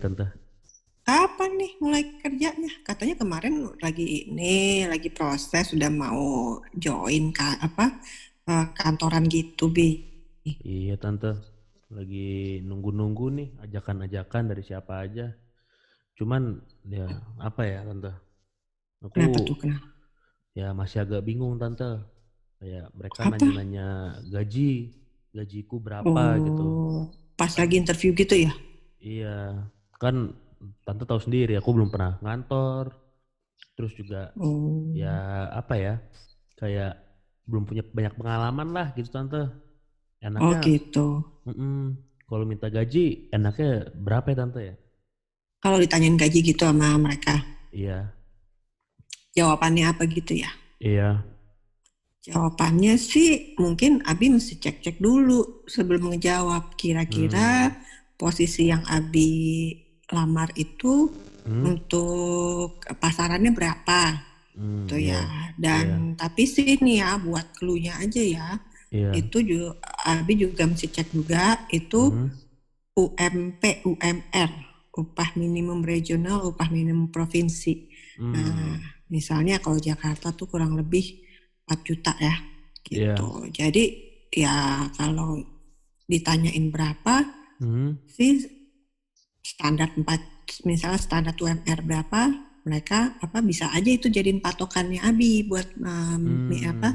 Tante. Kapan nih mulai kerjanya? Katanya kemarin lagi ini, lagi proses, sudah mau join ka, apa eh, kantoran gitu, Bi. Iya tante. Lagi nunggu-nunggu nih ajakan-ajakan dari siapa aja. Cuman ya apa ya tante? Aku Kenapa tuh? Kenapa? ya masih agak bingung tante. Kayak mereka nanya-nanya gaji, gajiku berapa gitu. Oh, pas lagi interview gitu ya? Iya, kan tante tahu sendiri aku belum pernah ngantor. Terus juga Oh, ya apa ya? Kayak belum punya banyak pengalaman lah gitu tante. oh Enaknya gitu. mm-mm, kalau minta gaji enaknya berapa ya tante ya? Kalau ditanyain gaji gitu sama mereka, Iya, jawabannya apa gitu ya? iya, Jawabannya sih mungkin Abi mesti cek-cek dulu sebelum ngejawab. Kira-kira posisi yang Abi lamar itu hmm, untuk pasarannya berapa hmm, gitu iya, ya. Dan tapi sih nih ya buat clue-nya aja ya. iya, Itu juga Abi juga mesti cek juga itu hmm, UMP UMR, upah minimum regional, upah minimum provinsi. hmm, Nah, misalnya kalau Jakarta tuh kurang lebih 4 juta ya, Iya. gitu. Jadi ya kalau ditanyain berapa hmm, sih standar 4, misalnya standar UMR berapa, mereka apa bisa aja itu jadiin patokannya Abi buat um, hmm, apa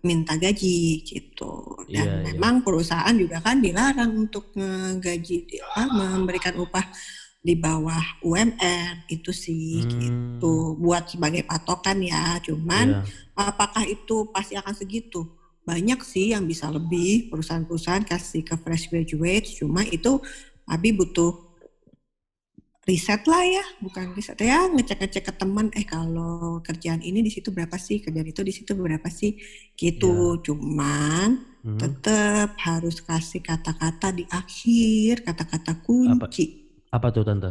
minta gaji gitu. iya, Dan iya, memang perusahaan juga kan dilarang untuk ngegaji apa, memberikan upah di bawah UMR itu sih hmm, gitu buat sebagai patokan ya. Cuman iya, apakah itu pasti akan segitu? Banyak sih yang bisa lebih perusahaan-perusahaan kasih ke fresh graduate, cuma itu Abi butuh riset lah ya, bukan riset ya ngecek-ngecek ke teman eh kalau kerjaan ini di situ berapa sih, kerjaan itu di situ berapa sih gitu. Cuman hmm. tetap harus kasih kata-kata di akhir, kata-kata kunci. Apa tuh tante?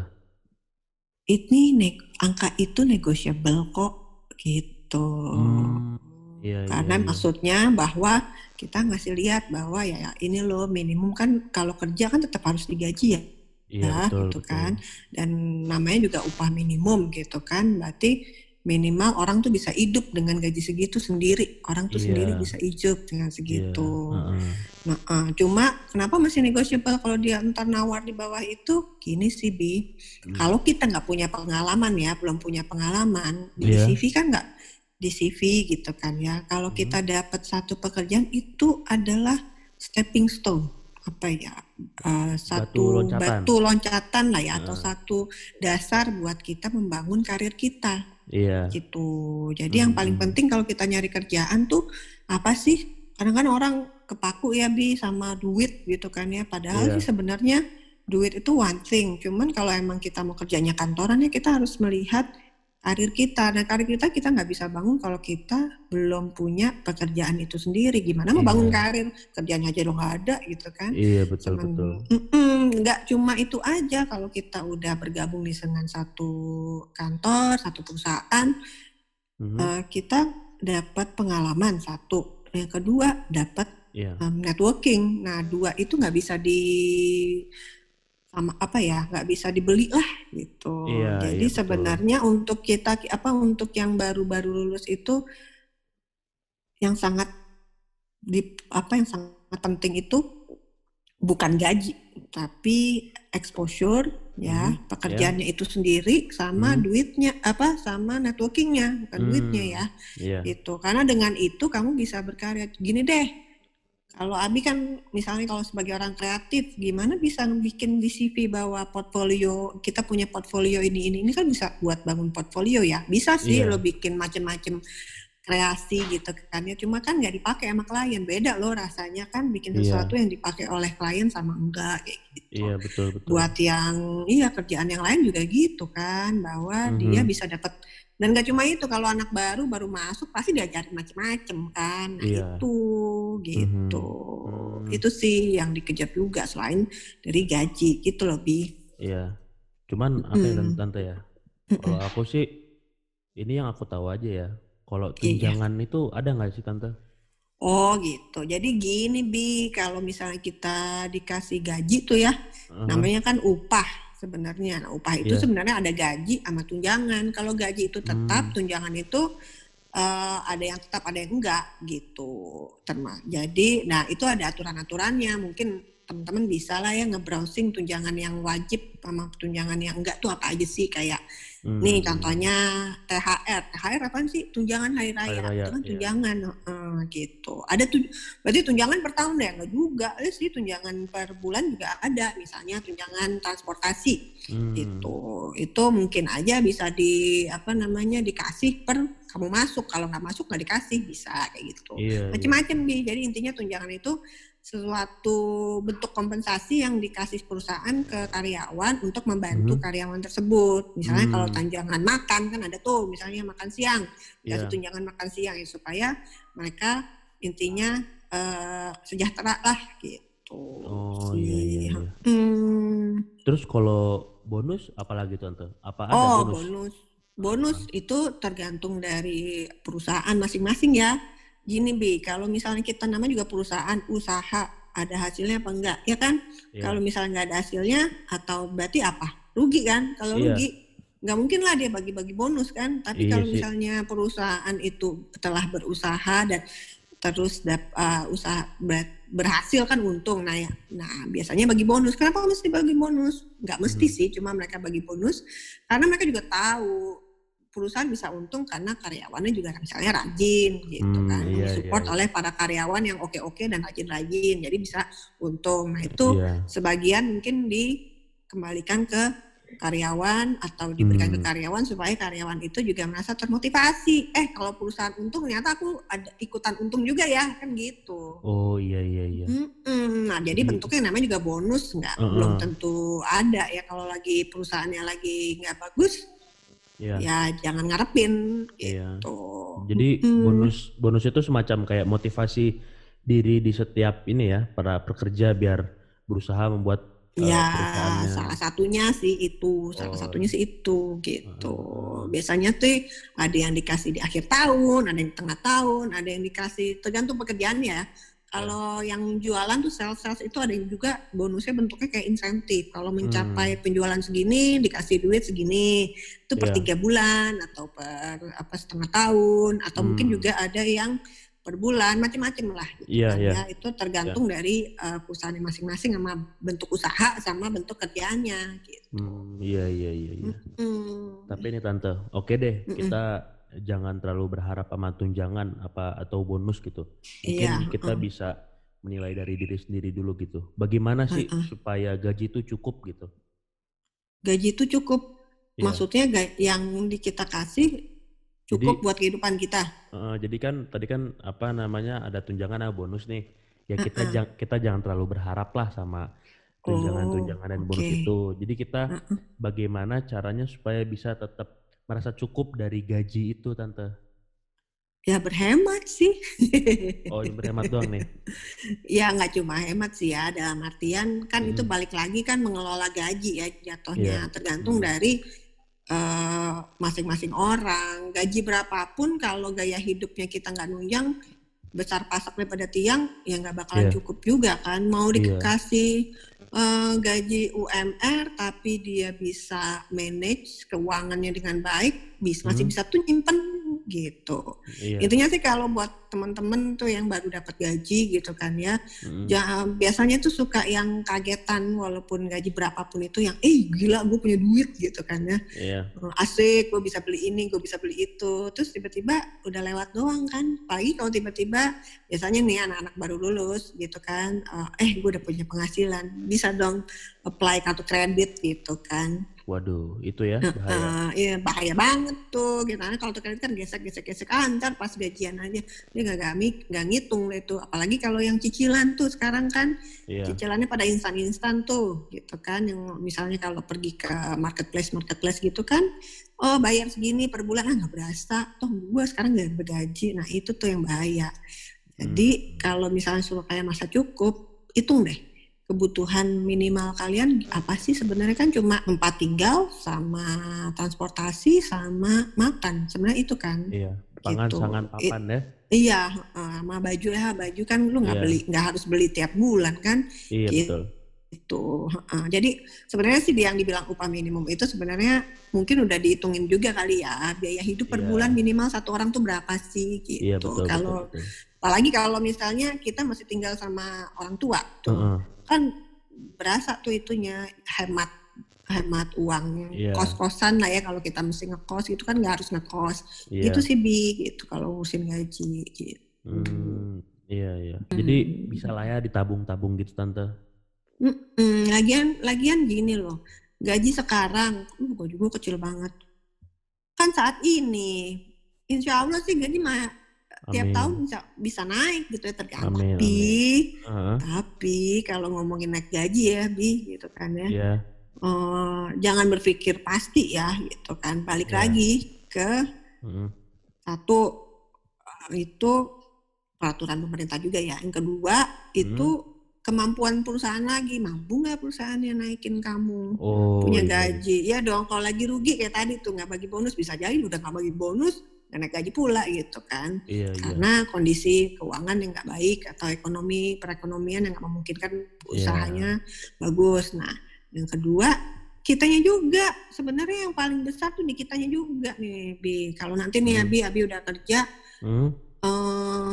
Ini ne- angka itu negotiable kok gitu. Hmm, iya, iya, Karena iya, maksudnya bahwa kita ngasih lihat bahwa ya, ya ini loh minimum kan kalau kerja kan tetap harus digaji ya, iya ya betul, gitu betul, kan. Dan namanya juga upah minimum gitu kan. Berarti minimal orang tuh bisa hidup dengan gaji segitu sendiri. Orang tuh sendiri iya, bisa hidup dengan iya, segitu. heeh, Nah, eh, cuma kenapa masih negotiable kalau dia ntar nawar di bawah itu? Gini sih Bi, hmm, kalau kita nggak punya pengalaman ya, belum punya pengalaman di iya, CV kan nggak di CV gitu kan ya. Kalau hmm, kita dapat satu pekerjaan itu adalah stepping stone apa ya batu satu loncatan, batu loncatan lah ya atau Heeh, satu dasar buat kita membangun karir kita iya, gitu. Jadi yang paling hmm, penting kalau kita nyari kerjaan tuh apa sih? Kadang-kadang orang kepaku ya bi sama duit gitu kan ya. Padahal iya, sih sebenarnya duit itu one thing. Cuman kalau emang kita mau kerjanya kantoran ya kita harus melihat karir kita. Dan karir kita kita nggak bisa bangun kalau kita belum punya pekerjaan itu sendiri. Gimana mau bangun iya, karir? Kerjanya aja lo nggak ada gitu kan. iya betul Cuman betul, nggak cuma itu aja kalau kita udah bergabung di dengan satu kantor, satu perusahaan, Mhm, eh, kita dapat pengalaman satu. Yang kedua dapat iya, em, networking. Nah dua itu nggak bisa di sama apa ya nggak bisa dibeli lah gitu. iya, Jadi iya betul, sebenarnya untuk kita apa untuk yang baru-baru lulus itu yang sangat di apa yang sangat penting itu bukan gaji tapi exposure ya Mhm, ya, pekerjaannya itu sendiri sama mhm, duitnya apa sama networkingnya bukan duitnya hmm, ya. iya, itu karena dengan itu kamu bisa berkarya gini deh kalau Abi kan misalnya kalau sebagai orang kreatif gimana bisa bikin di CV bahwa portfolio kita punya portfolio ini ini ini kan bisa buat bangun portfolio ya? Bisa sih iya, lo bikin macem-macem kreasi gitu kan ya. Cuma kan nggak dipakai sama klien. Beda loh rasanya kan bikin iya, sesuatu yang dipakai oleh klien sama enggak kayak gitu. Iya betul betul, buat yang iya kerjaan yang lain juga gitu kan bahwa dia Mhm, bisa dapat dan gak cuma itu kalau anak baru baru masuk pasti diajarin macem-macem kan nah iya, itu gitu mhm, hmm, itu sih yang dikejar juga selain dari gaji gitu loh bi iya. Cuman apa ya Mm, tante ya? mm, Kalau mm. aku sih ini yang aku tahu aja ya. Kalau iya tunjangan itu ada nggak sih tante? Oh gitu. Jadi gini Bi, kalau misalnya kita dikasih gaji tuh ya, Uh-huh. namanya kan upah sebenarnya. Nah, upah itu Iya. sebenarnya ada gaji sama tunjangan. Kalau gaji itu tetap, Hmm. tunjangan itu eh, ada yang tetap, ada yang enggak gitu. Terma. Jadi, nah itu ada aturan-aturannya. Mungkin teman-teman bisa lah ya nge-browsing tunjangan yang wajib sama tunjangan yang enggak tuh apa aja sih kayak Hmm. Nih contohnya THR. THR apa sih? Tunjangan hari raya. Hari raya, itu kan iya. tunjangan heeh, gitu. Ada tuh berarti tunjangan per tahun ya? Enggak juga. Ada sih tunjangan per bulan juga ada. Misalnya tunjangan transportasi Hmm. gitu. Itu mungkin aja bisa di apa namanya dikasih per kamu masuk. Kalau nggak masuk nggak dikasih bisa kayak gitu. Iya, iya. Macam-macam nih. Jadi intinya tunjangan itu sesuatu bentuk kompensasi yang dikasih perusahaan ke karyawan untuk membantu Mhm. karyawan tersebut. Misalnya Hmm. kalau tunjangan makan kan ada tuh, misalnya makan siang, dikasih Iya. tunjangan makan siang ya supaya mereka intinya eh, sejahtera lah gitu. Oh sih. iya iya. iya. Hmm. Terus kalau bonus apalagi tante? Apa ada Oh, bonus? bonus. Bonus itu tergantung dari perusahaan masing-masing ya. Gini Bi, kalau misalnya kita namanya juga perusahaan usaha, ada hasilnya apa enggak? Ya kan? Iya. Kalau misalnya nggak ada hasilnya, atau berarti apa? Rugi kan? Kalau Iya. rugi, nggak mungkin lah dia bagi-bagi bonus kan? Tapi Iya kalau misalnya perusahaan itu telah berusaha dan terus dap, uh, usaha ber- berhasil kan untung, nah ya, nah biasanya bagi bonus. Kenapa mesti bagi bonus? Nggak mesti Hmm. sih, cuma mereka bagi bonus karena mereka juga tahu perusahaan bisa untung karena karyawannya juga misalnya rajin gitu Hmm, kan, iya, disupport iya. oleh para karyawan yang oke-oke dan rajin-rajin, jadi bisa untung. Nah itu Iya. sebagian mungkin dikembalikan ke karyawan atau diberikan ke Hmm. karyawan supaya karyawan itu juga merasa termotivasi. Eh kalau perusahaan untung ternyata aku ada ikutan untung juga ya kan gitu. Oh iya iya iya. Mm-mm. Nah jadi Jadi- bentuknya namanya juga bonus nggak Heeh. belum tentu ada ya kalau lagi perusahaannya lagi nggak bagus Iya. ya jangan ngarepin Iya. gitu. Jadi Mm-mm. bonus bonus itu semacam kayak motivasi diri di setiap ini ya para pekerja biar berusaha membuat Ya, salah satunya sih itu, salah Oh. satunya sih itu gitu. Biasanya tuh ada yang dikasih di akhir tahun, ada yang di tengah tahun, ada yang dikasih tergantung pekerjaannya. Ya. Kalau yang jualan tuh sales sales itu ada yang juga bonusnya bentuknya kayak insentif. Kalau mencapai penjualan segini dikasih duit segini. Itu per Iya. tiga bulan atau per apa setengah tahun atau mungkin Hmm. juga ada yang per bulan macam-macam lah gitu Iya, kan iya. ya. Itu tergantung dari uh, perusahaan masing-masing sama bentuk usaha sama bentuk kerjaannya gitu. Hmm, iya iya iya iya. Hmm. Tapi ini tante, oke deh Mm-mm. kita jangan terlalu berharap sama tunjangan apa atau bonus gitu. Mungkin Iya, kita heeh. bisa menilai dari diri sendiri dulu gitu. Bagaimana sih Heeh. supaya gaji itu cukup gitu? Gaji itu cukup, Iya. maksudnya yang di kita kasih cukup Jadi- buat kehidupan kita. Heeh, jadi kan tadi kan apa namanya ada tunjangan ada bonus nih. Ya kita Heeh. jang- kita jangan terlalu berharap lah sama tunjangan-tunjangan dan bonus Oh, oke. itu. Jadi kita Heeh. bagaimana caranya supaya bisa tetap merasa cukup dari gaji itu tante? Ya berhemat sih. Oh ini berhemat doang nih. ya nggak cuma hemat sih ya, dalam artian kan itu Mm. balik lagi kan mengelola gaji ya jatuhnya. Iya. Tergantung Mm. dari eh, masing-masing orang. Gaji berapapun kalau gaya hidupnya kita nggak nunjang, besar pasak daripada tiang, ya nggak bakalan Iya. cukup juga kan. Mau Iya. dikasih eh, gaji UMR tapi dia bisa manage keuangannya dengan baik, bis, masih Mhm. bisa tuh nyimpen gitu. Iya. Intinya sih kalau buat teman-teman tuh yang baru dapat gaji gitu kan ya, Mm. ja- biasanya tuh suka yang kagetan walaupun gaji berapapun itu yang, eh gila gue punya duit gitu kan ya, Iya. Eh, asik gue bisa beli ini, gue bisa beli itu, terus tiba-tiba udah lewat doang kan, apalagi kalau tiba-tiba biasanya nih anak-anak baru lulus gitu kan, eh gue udah punya penghasilan, bisa dong apply kartu kredit gitu kan. Waduh, itu ya bahaya. Eh, Iya bahaya banget tuh gitu. Karena kalau kredit kan gesek-gesek-gesek antar pas gajian aja dia nggak mi- nggak ngitung deh tuh. Apalagi kalau yang cicilan tuh sekarang kan Iya. cicilannya pada instan-instan tuh gitu kan. Yang misalnya kalau pergi ke marketplace marketplace gitu kan, oh bayar segini per bulan ah nggak berasa. Toh gue sekarang nggak bergaji. Nah itu tuh yang bahaya. Jadi Hmm. kalau misalnya suruh kayak masa cukup, hitung deh kebutuhan minimal kalian apa sih sebenarnya kan cuma tempat tinggal sama transportasi sama makan sebenarnya itu kan Iya. Pangan, gitu. sangan, papan ya. iya, heeh, sama baju ya, baju kan lu nggak Iya. beli, nggak harus beli tiap bulan kan, Iya gitu. betul. Itu. heeh. Jadi sebenarnya sih yang dibilang upah minimum itu sebenarnya mungkin udah dihitungin juga kali ya biaya hidup per Iya. bulan minimal satu orang tuh berapa sih gitu. Iya betul kalau betul. apalagi kalau misalnya kita masih tinggal sama orang tua tuh Heeh. Kan berasa tuh itunya hemat hemat uang Iya. kos-kosan lah ya kalau kita mesti ngekos itu kan nggak harus ngekos Iya. itu sih bi gitu kalau musim gaji gitu. Hmm, iya iya. Jadi Hmm. bisa lah ya ditabung-tabung gitu tante. Mm-mm, lagian lagian gini loh gaji sekarang uh, gue kecil banget kan saat ini insya Allah sih gaji mah tiap Amin. tahun bisa bisa naik gitu ya tergantung Amin, tapi Heeh. tapi kalau ngomongin naik gaji ya bi gitu kan ya Iya. eh, jangan berpikir pasti ya gitu kan balik Iya. lagi ke Heeh. satu eh, itu peraturan pemerintah juga ya yang kedua itu kemampuan perusahaan lagi mampu nggak perusahaannya naikin kamu Oh. punya iya. gaji ya dong kalau lagi rugi kayak tadi tuh nggak bagi bonus bisa jadi udah nggak bagi bonus nggak naik gaji pula gitu kan Iya iya. karena kondisi keuangan yang nggak baik atau ekonomi perekonomian yang nggak memungkinkan Iya. usahanya bagus. Nah, yang kedua kitanya juga sebenarnya yang paling besar tuh di kitanya juga nih Bi. Kalau nanti nih Hmm. Abi Abi udah kerja, Hmm? eh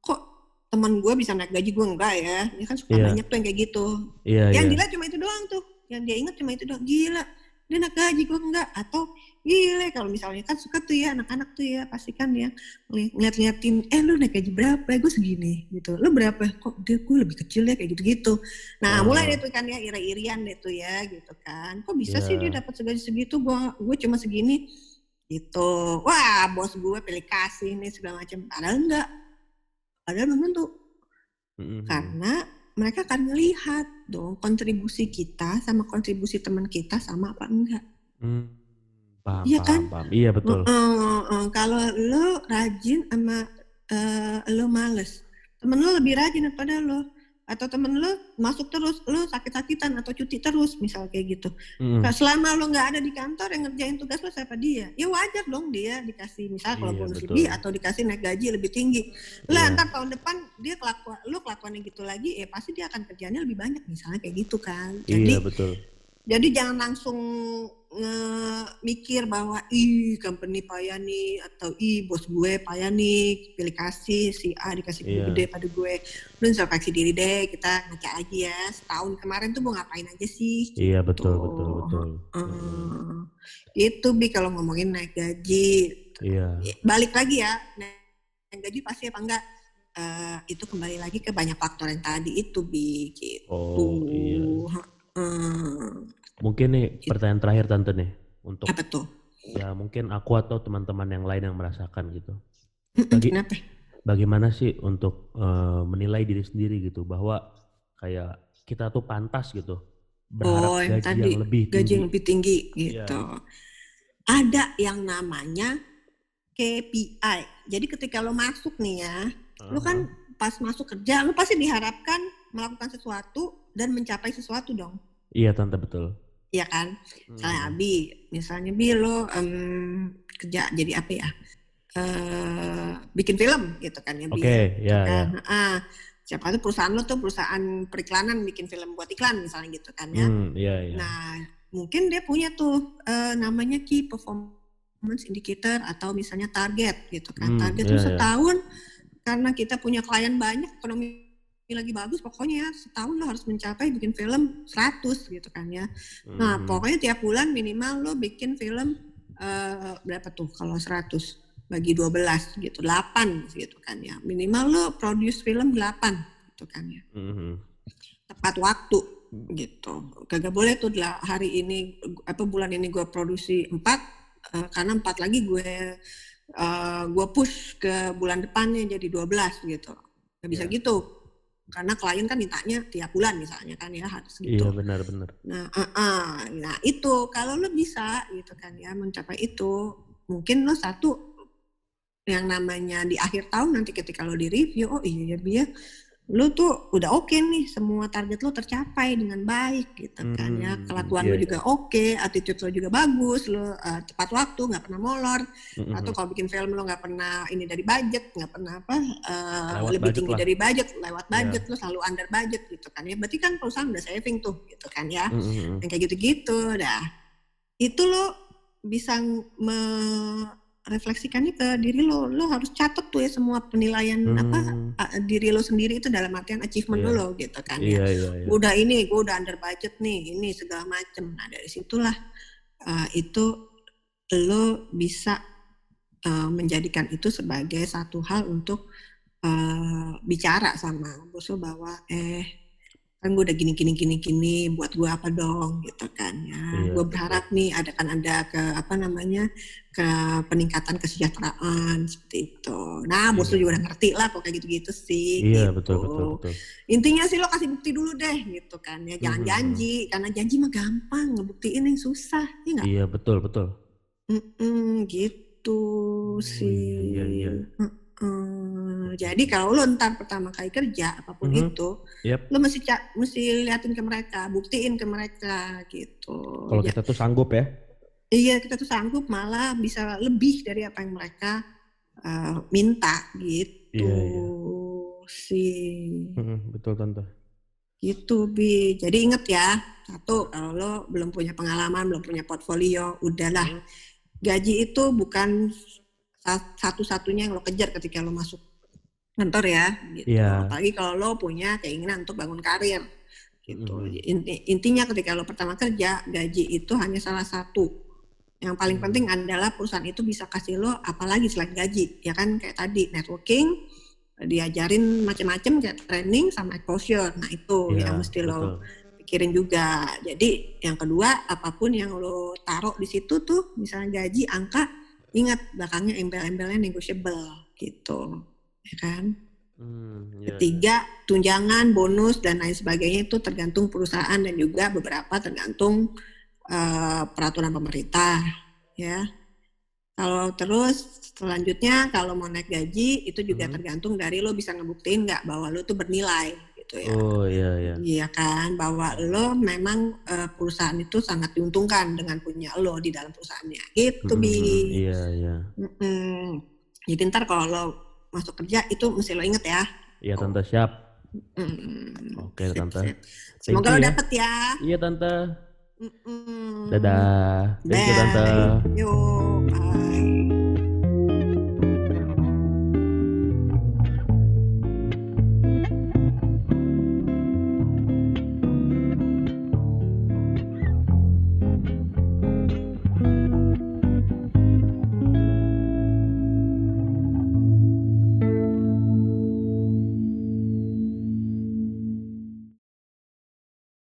kok teman gue bisa naik gaji gue enggak ya? Ya kan suka Iya. banyak tuh yang kayak gitu. Iya yang iya. dilihat cuma itu doang tuh, yang dia ingat cuma itu doang. Gila, dia naik gaji gue enggak? Atau gile kalau misalnya kan suka tuh ya anak-anak tuh ya pasti kan ya ngeli- ngeliat-ngeliatin eh lu naik gaji berapa? Gue segini gitu. Lu berapa? Kok dia gue lebih kecil ya kayak gitu-gitu. Nah Oh. mulai deh tuh kan ya iri-irian deh tuh ya gitu kan. Kok bisa sih Iya. dia dapat segaji segitu? Gue gue cuma segini gitu. Wah bos gue pilih kasih nih segala macam. Padahal enggak. Padahal belum tentu. Mm-mm. karena mereka akan melihat dong kontribusi kita sama kontribusi teman kita sama apa enggak. Hmm. Paham, Iya paham, kan? paham. Iya betul. Heeh, heeh. kalau lo rajin sama eh, lo males, temen lo lebih rajin daripada lo. Atau temen lo masuk terus, lo sakit-sakitan atau cuti terus, misal kayak gitu. Nah, selama lo nggak ada di kantor yang ngerjain tugas lo siapa dia? Ya wajar dong dia dikasih misal kalau Iya, bonus lebih atau dikasih naik gaji lebih tinggi. Lah Iya. ntar tahun depan dia kelakuan lo kelakuannya gitu lagi, ya pasti dia akan kerjanya lebih banyak misalnya kayak gitu kan. Jadi Iya betul. Jadi jangan langsung nge- mikir bahwa ih company payah nih atau ih bos gue payah nih pilih kasih si A dikasih Iya. gede pada gue lu introspeksi diri deh kita ngaca aja ya setahun kemarin tuh mau ngapain aja sih Iya betul Tuh. betul betul. Hmm, itu bi kalau ngomongin naik gaji Iya. balik lagi ya naik gaji pasti apa enggak Eh, itu kembali lagi ke banyak faktor yang tadi itu bi gitu Oh iya. Hmm, Mungkin nih pertanyaan terakhir tante nih untuk apa tuh ya mungkin aku atau teman-teman yang lain yang merasakan gitu. Bagi- kenapa Bagaimana sih untuk eh, menilai diri sendiri gitu bahwa kayak kita tuh pantas gitu berharap Oh, yang gaji tadi, yang lebih gaji tinggi. yang lebih tinggi gitu. Ada yang namanya KPI. Jadi ketika lo masuk nih ya, lo kan pas masuk kerja, lo pasti diharapkan melakukan sesuatu dan mencapai sesuatu dong. Iya tante betul. Iya kan? Misalnya Hmm. Abi, misalnya Bi lo em, kerja jadi apa ya? Eh, bikin film gitu kan ya Bi. Oke, ya ya. Kan? Ah, siapa tuh perusahaan lo tuh perusahaan periklanan bikin film buat iklan misalnya gitu kan ya. Hmm, iya iya. Nah, mungkin dia punya tuh eh, namanya key performance indicator atau misalnya target gitu kan. Hmm, target iya, tuh iya. setahun karena kita punya klien banyak, ekonomi lagi bagus, pokoknya ya setahun lo harus mencapai bikin film 100 gitu kan ya. Nah, Hmm, pokoknya tiap bulan minimal lo bikin film eh, berapa tuh kalau 100 bagi 12 gitu, 8 gitu kan ya. Minimal lo produce film 8 gitu kan ya hmm, tepat waktu gitu. Kagak boleh tuh lah hari ini apa bulan ini gue produksi empat eh, karena empat lagi gue eh, gue push ke bulan depannya jadi 12 gitu. Gak bisa Iya. gitu. Karena klien kan mintanya tiap bulan misalnya kan ya harus Iya gitu. benar benar. Nah, eh, eh. nah itu kalau lo bisa gitu kan ya mencapai itu mungkin lo satu yang namanya di akhir tahun nanti ketika lo di review oh iya ya Bia lu tuh udah oke okay nih semua target lu tercapai dengan baik gitu kan ya Hmm, kelakuan iya, lu iya. juga oke attitude lu juga bagus lu uh, tepat waktu nggak pernah molor Mm-mm. atau kalau bikin film lu nggak pernah ini dari budget nggak pernah apa uh, Lewat lebih tinggi lah. dari budget lewat Iya. budget lu selalu under budget gitu kan ya berarti kan perusahaan udah saving tuh gitu kan ya Mm-mm. yang kayak gitu-gitu dah itu lo bisa merefleksikannya ke diri lo lo harus catat tuh ya semua penilaian apa Hmm, a- diri lo sendiri itu dalam artian achievement Iya. lo gitu kan ya. Iya, iya, iya. udah ini gue udah under budget nih ini segala macem. Nah dari situlah uh, itu lo bisa uh, menjadikan itu sebagai satu hal untuk uh, bicara sama bos lo bahwa eh kan gue udah gini gini gini gini buat gue apa dong? Gitu kan ya. Iya, gue berharap nih ada kan ada ke apa namanya ke peningkatan kesejahteraan seperti itu nah bos lo Iya. juga udah ngerti lah kok kayak gitu gitu sih Iya, gitu betul, betul, betul. intinya sih lo kasih bukti dulu deh gitu kan ya jangan Mhm. janji karena janji mah gampang ngebuktiin yang susah ya Iya, betul, betul. Mm-mm, gitu Oh, sih iya, iya. Mm-mm. jadi kalau lo ntar pertama kali kerja apa pun Mhm. itu Yep. lo mesti mesti liatin ke mereka buktiin ke mereka gitu Kalau Ya, kita tuh sanggup ya. Iya kita tuh sanggup malah bisa lebih dari apa yang mereka uh, minta gitu Iya, iya. sih betul, tante. Gitu, Bi. Jadi inget ya, satu, kalau lo belum punya pengalaman, belum punya portfolio, udahlah. Hmm. Gaji itu bukan sa- satu-satunya yang lo kejar ketika lo masuk kantor ya. Gitu. Iya. Apalagi kalau lo punya keinginan untuk bangun karir. Gitu. Inti- intinya ketika lo pertama kerja, gaji itu hanya salah satu. Yang paling Hmm. penting adalah perusahaan itu bisa kasih lo apalagi selain gaji. Ya kan kayak tadi, networking, diajarin macam-macam kayak training sama exposure. Nah itu Iya, yang mesti lo betul. pikirin juga. Jadi yang kedua apa pun yang lo taruh di situ tuh misalnya gaji, angka, ingat belakangnya embel-embelnya negotiable gitu, ya kan? Hmm, iya. Ketiga tunjangan, bonus dan lain sebagainya itu tergantung perusahaan dan juga beberapa tergantung eh, peraturan pemerintah, ya. Kalau terus selanjutnya kalau mau naik gaji itu juga Mhm. tergantung dari lo bisa ngebuktiin nggak bahwa lo tuh bernilai gitu ya. Oh, iya, iya. Iya kan, bahwa lo memang eh, perusahaan itu sangat diuntungkan dengan punya lo di dalam perusahaannya. Gitu, Mm-mm, Bi. Iya, iya. Mm-mm. Jadi ntar kalau lo masuk kerja itu mesti lo inget ya. Iya, tante siap. Mm-mm. Oke, Sip, tante. Semoga lo ya. dapet ya. Iya, tante. Mm-mm. Dadah. Thank you, tante. Yuk, bye.